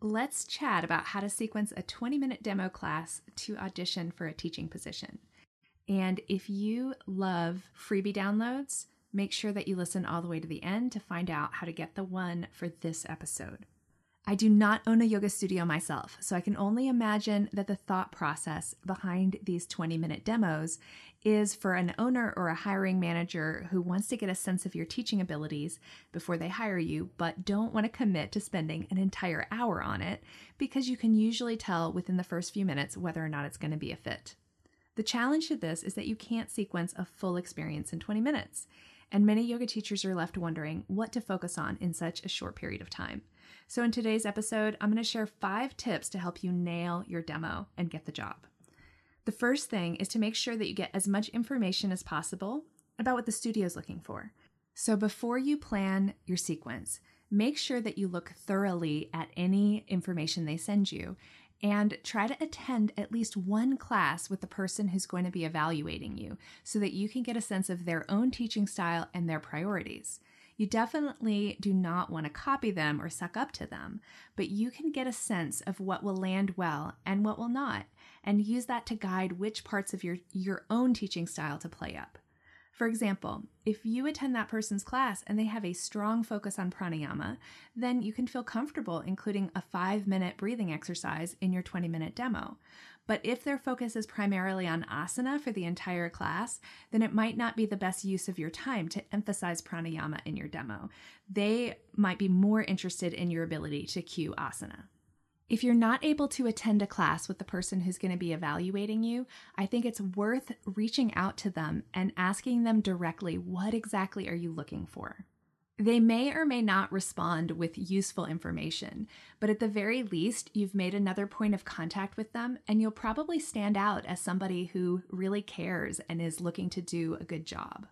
Let's chat about how to sequence a 20 minute demo class to audition for a teaching position. And if you love freebie downloads, make sure that you listen all the way to the end to find out how to get the one for this episode. I do not own a yoga studio myself, so I can only imagine that the thought process behind these 20 minute demos is for an owner or a hiring manager who wants to get a sense of your teaching abilities before they hire you, but don't want to commit to spending an entire hour on it because you can usually tell within the first few minutes whether or not it's going to be a fit. The challenge to this is that you can't sequence a full experience in 20 minutes, and many yoga teachers are left wondering what to focus on in such a short period of time. So, in today's episode, I'm going to share five tips to help you nail your demo and get the job. The first thing is to make sure that you get as much information as possible about what the studio is looking for. So, before you plan your sequence, make sure that you look thoroughly at any information they send you and try to attend at least one class with the person who's going to be evaluating you so that you can get a sense of their own teaching style and their priorities. You definitely do not want to copy them or suck up to them, but you can get a sense of what will land well and what will not, and use that to guide which parts of your, your own teaching style to play up. For example, if you attend that person's class and they have a strong focus on pranayama, then you can feel comfortable including a five minute breathing exercise in your 20 minute demo. But if their focus is primarily on asana for the entire class, then it might not be the best use of your time to emphasize pranayama in your demo. They might be more interested in your ability to cue asana. If you're not able to attend a class with the person who's going to be evaluating you, I think it's worth reaching out to them and asking them directly what exactly are you looking for. They may or may not respond with useful information, but at the very least, you've made another point of contact with them, and you'll probably stand out as somebody who really cares and is looking to do a good job.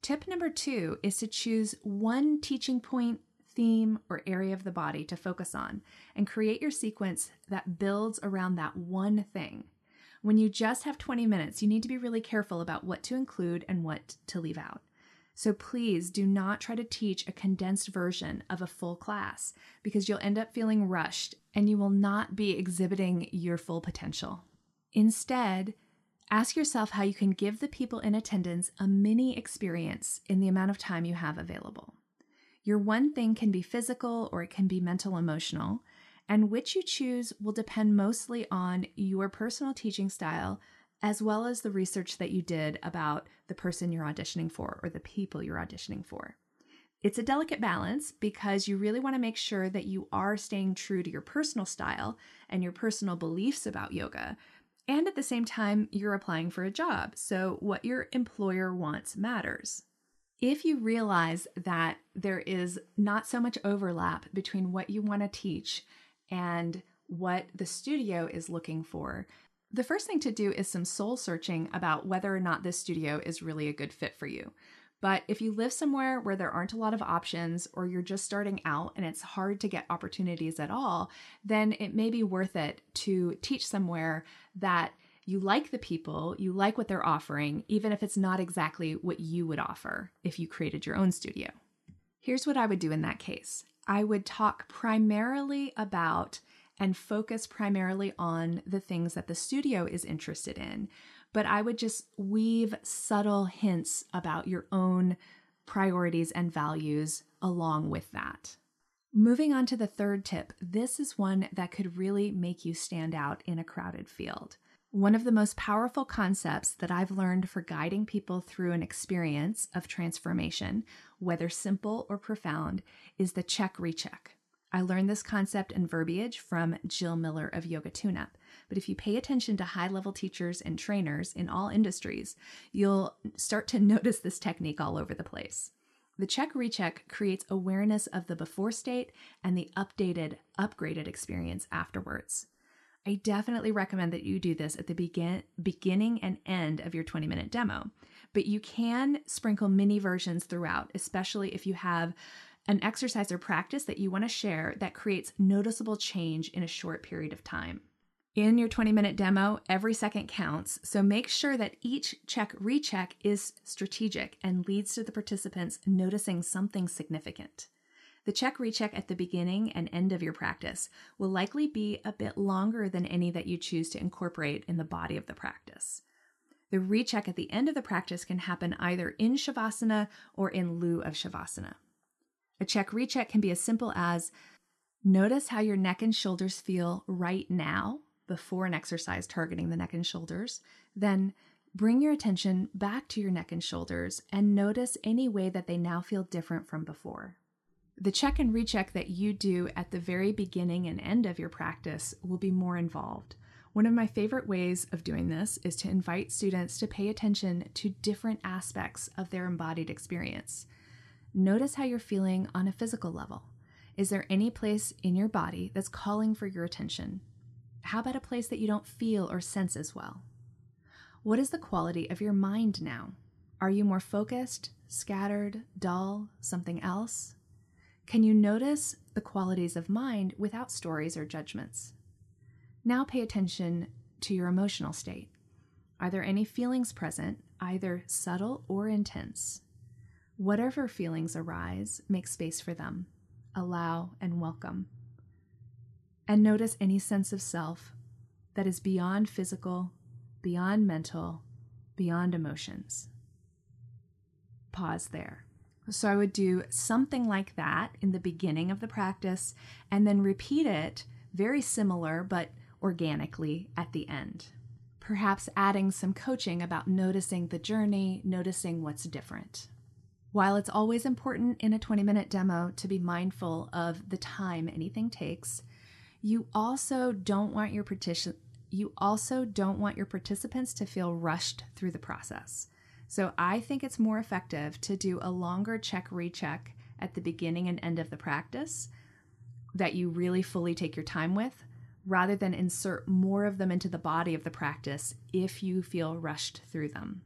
Tip number two is to choose one teaching point, theme, or area of the body to focus on and create your sequence that builds around that one thing. When you just have 20 minutes, you need to be really careful about what to include and what to leave out. So please do not try to teach a condensed version of a full class because you'll end up feeling rushed and you will not be exhibiting your full potential. Instead, ask yourself how you can give the people in attendance a mini experience in the amount of time you have available. Your one thing can be physical or it can be mental emotional, and which you choose will depend mostly on your personal teaching style as well as the research that you did about the person you're auditioning for or the people you're auditioning for. It's a delicate balance because you really want to make sure that you are staying true to your personal style and your personal beliefs about yoga. And at the same time, you're applying for a job. So, what your employer wants matters. If you realize that there is not so much overlap between what you want to teach and what the studio is looking for, the first thing to do is some soul searching about whether or not this studio is really a good fit for you. But if you live somewhere where there aren't a lot of options or you're just starting out and it's hard to get opportunities at all, then it may be worth it to teach somewhere that you like the people, you like what they're offering, even if it's not exactly what you would offer if you created your own studio. Here's what I would do in that case I would talk primarily about and focus primarily on the things that the studio is interested in. But I would just weave subtle hints about your own priorities and values along with that. Moving on to the third tip, this is one that could really make you stand out in a crowded field. One of the most powerful concepts that I've learned for guiding people through an experience of transformation, whether simple or profound, is the check recheck. I learned this concept and verbiage from Jill Miller of Yoga Tune Up. But if you pay attention to high level teachers and trainers in all industries, you'll start to notice this technique all over the place. The check recheck creates awareness of the before state and the updated, upgraded experience afterwards. I definitely recommend that you do this at the begin, beginning and end of your 20 minute demo, but you can sprinkle mini versions throughout, especially if you have an exercise or practice that you want to share that creates noticeable change in a short period of time. In your 20 minute demo, every second counts, so make sure that each check recheck is strategic and leads to the participants noticing something significant. The check recheck at the beginning and end of your practice will likely be a bit longer than any that you choose to incorporate in the body of the practice. The recheck at the end of the practice can happen either in Shavasana or in lieu of Shavasana. A check recheck can be as simple as notice how your neck and shoulders feel right now before an exercise targeting the neck and shoulders. Then bring your attention back to your neck and shoulders and notice any way that they now feel different from before. The check and recheck that you do at the very beginning and end of your practice will be more involved. One of my favorite ways of doing this is to invite students to pay attention to different aspects of their embodied experience. Notice how you're feeling on a physical level. Is there any place in your body that's calling for your attention? How about a place that you don't feel or sense as well? What is the quality of your mind now? Are you more focused, scattered, dull, something else? Can you notice the qualities of mind without stories or judgments? Now pay attention to your emotional state. Are there any feelings present, either subtle or intense? Whatever feelings arise, make space for them, allow and welcome. And notice any sense of self that is beyond physical, beyond mental, beyond emotions. Pause there. So I would do something like that in the beginning of the practice and then repeat it very similar but organically at the end. Perhaps adding some coaching about noticing the journey, noticing what's different. While it's always important in a 20 minute demo to be mindful of the time anything takes, you also don't want your partition you also don't want your participants to feel rushed through the process. So I think it's more effective to do a longer check recheck at the beginning and end of the practice that you really fully take your time with rather than insert more of them into the body of the practice if you feel rushed through them.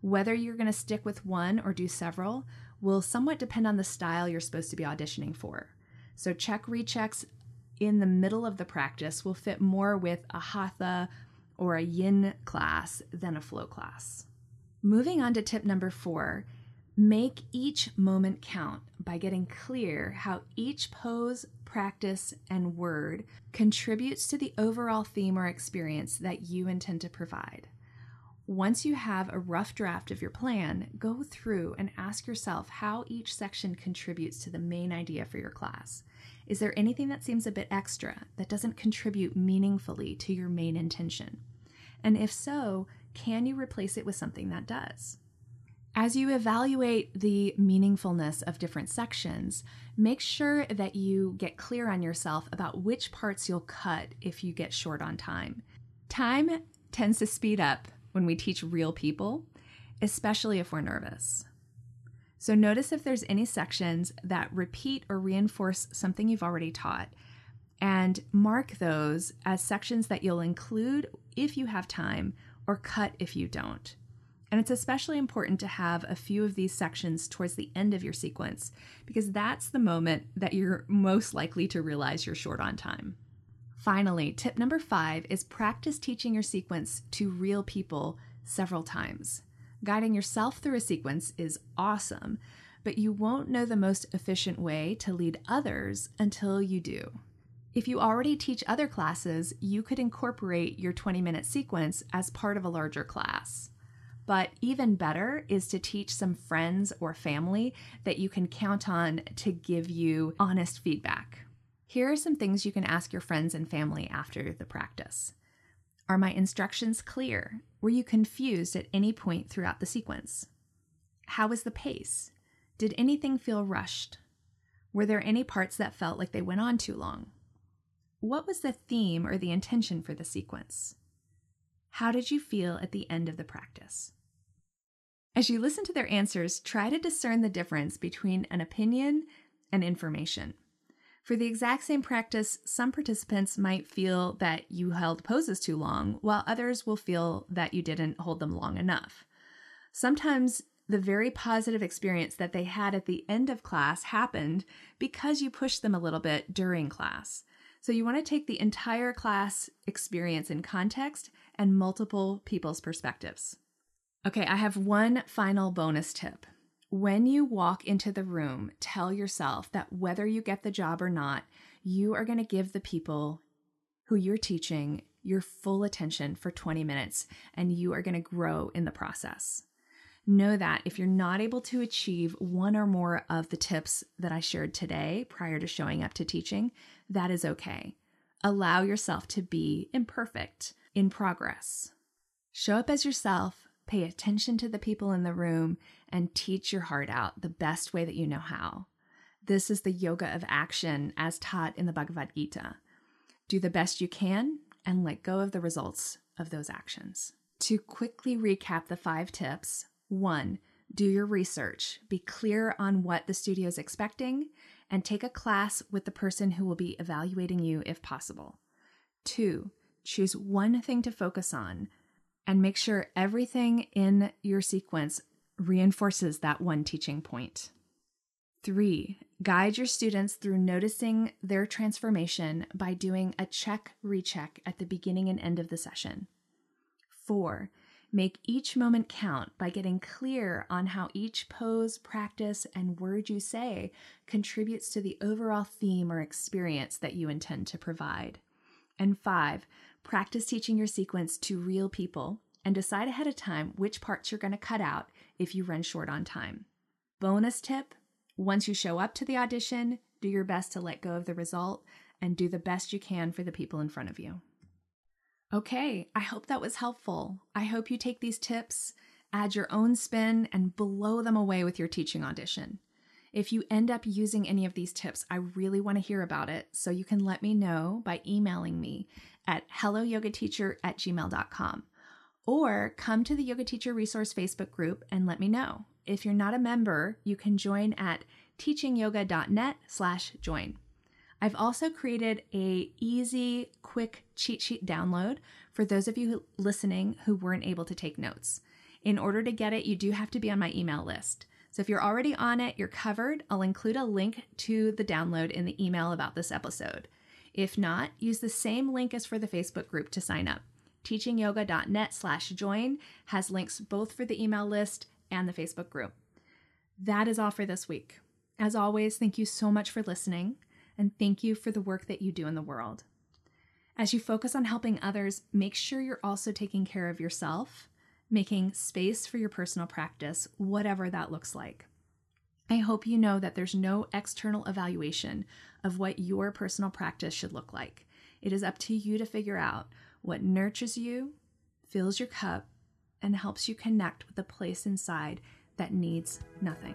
Whether you're going to stick with one or do several will somewhat depend on the style you're supposed to be auditioning for. So, check rechecks in the middle of the practice will fit more with a hatha or a yin class than a flow class. Moving on to tip number four make each moment count by getting clear how each pose, practice, and word contributes to the overall theme or experience that you intend to provide. Once you have a rough draft of your plan, go through and ask yourself how each section contributes to the main idea for your class. Is there anything that seems a bit extra that doesn't contribute meaningfully to your main intention? And if so, can you replace it with something that does? As you evaluate the meaningfulness of different sections, make sure that you get clear on yourself about which parts you'll cut if you get short on time. Time tends to speed up when we teach real people, especially if we're nervous. So notice if there's any sections that repeat or reinforce something you've already taught and mark those as sections that you'll include if you have time or cut if you don't. And it's especially important to have a few of these sections towards the end of your sequence because that's the moment that you're most likely to realize you're short on time. Finally, tip number five is practice teaching your sequence to real people several times. Guiding yourself through a sequence is awesome, but you won't know the most efficient way to lead others until you do. If you already teach other classes, you could incorporate your 20 minute sequence as part of a larger class. But even better is to teach some friends or family that you can count on to give you honest feedback. Here are some things you can ask your friends and family after the practice. Are my instructions clear? Were you confused at any point throughout the sequence? How was the pace? Did anything feel rushed? Were there any parts that felt like they went on too long? What was the theme or the intention for the sequence? How did you feel at the end of the practice? As you listen to their answers, try to discern the difference between an opinion and information. For the exact same practice, some participants might feel that you held poses too long, while others will feel that you didn't hold them long enough. Sometimes the very positive experience that they had at the end of class happened because you pushed them a little bit during class. So you want to take the entire class experience in context and multiple people's perspectives. Okay, I have one final bonus tip. When you walk into the room, tell yourself that whether you get the job or not, you are going to give the people who you're teaching your full attention for 20 minutes and you are going to grow in the process. Know that if you're not able to achieve one or more of the tips that I shared today prior to showing up to teaching, that is okay. Allow yourself to be imperfect, in progress. Show up as yourself, pay attention to the people in the room, and teach your heart out the best way that you know how. This is the yoga of action as taught in the Bhagavad Gita. Do the best you can and let go of the results of those actions. To quickly recap the five tips one, do your research, be clear on what the studio is expecting, and take a class with the person who will be evaluating you if possible. Two, choose one thing to focus on and make sure everything in your sequence reinforces that one teaching point. Three, guide your students through noticing their transformation by doing a check recheck at the beginning and end of the session. Four, make each moment count by getting clear on how each pose, practice, and word you say contributes to the overall theme or experience that you intend to provide. And five, practice teaching your sequence to real people and decide ahead of time which parts you're going to cut out if you run short on time. Bonus tip once you show up to the audition, do your best to let go of the result and do the best you can for the people in front of you. Okay, I hope that was helpful. I hope you take these tips, add your own spin, and blow them away with your teaching audition. If you end up using any of these tips, I really want to hear about it, so you can let me know by emailing me at helloyogateacher at gmail.com or come to the Yoga Teacher Resource Facebook group and let me know. If you're not a member, you can join at teachingyoga.net slash join. I've also created a easy, quick cheat sheet download for those of you listening who weren't able to take notes. In order to get it, you do have to be on my email list. So if you're already on it, you're covered. I'll include a link to the download in the email about this episode. If not, use the same link as for the Facebook group to sign up. Teachingyoga.net slash join has links both for the email list and the Facebook group. That is all for this week. As always, thank you so much for listening and thank you for the work that you do in the world. As you focus on helping others, make sure you're also taking care of yourself, making space for your personal practice, whatever that looks like. I hope you know that there's no external evaluation of what your personal practice should look like. It is up to you to figure out what nurtures you, fills your cup, and helps you connect with the place inside that needs nothing.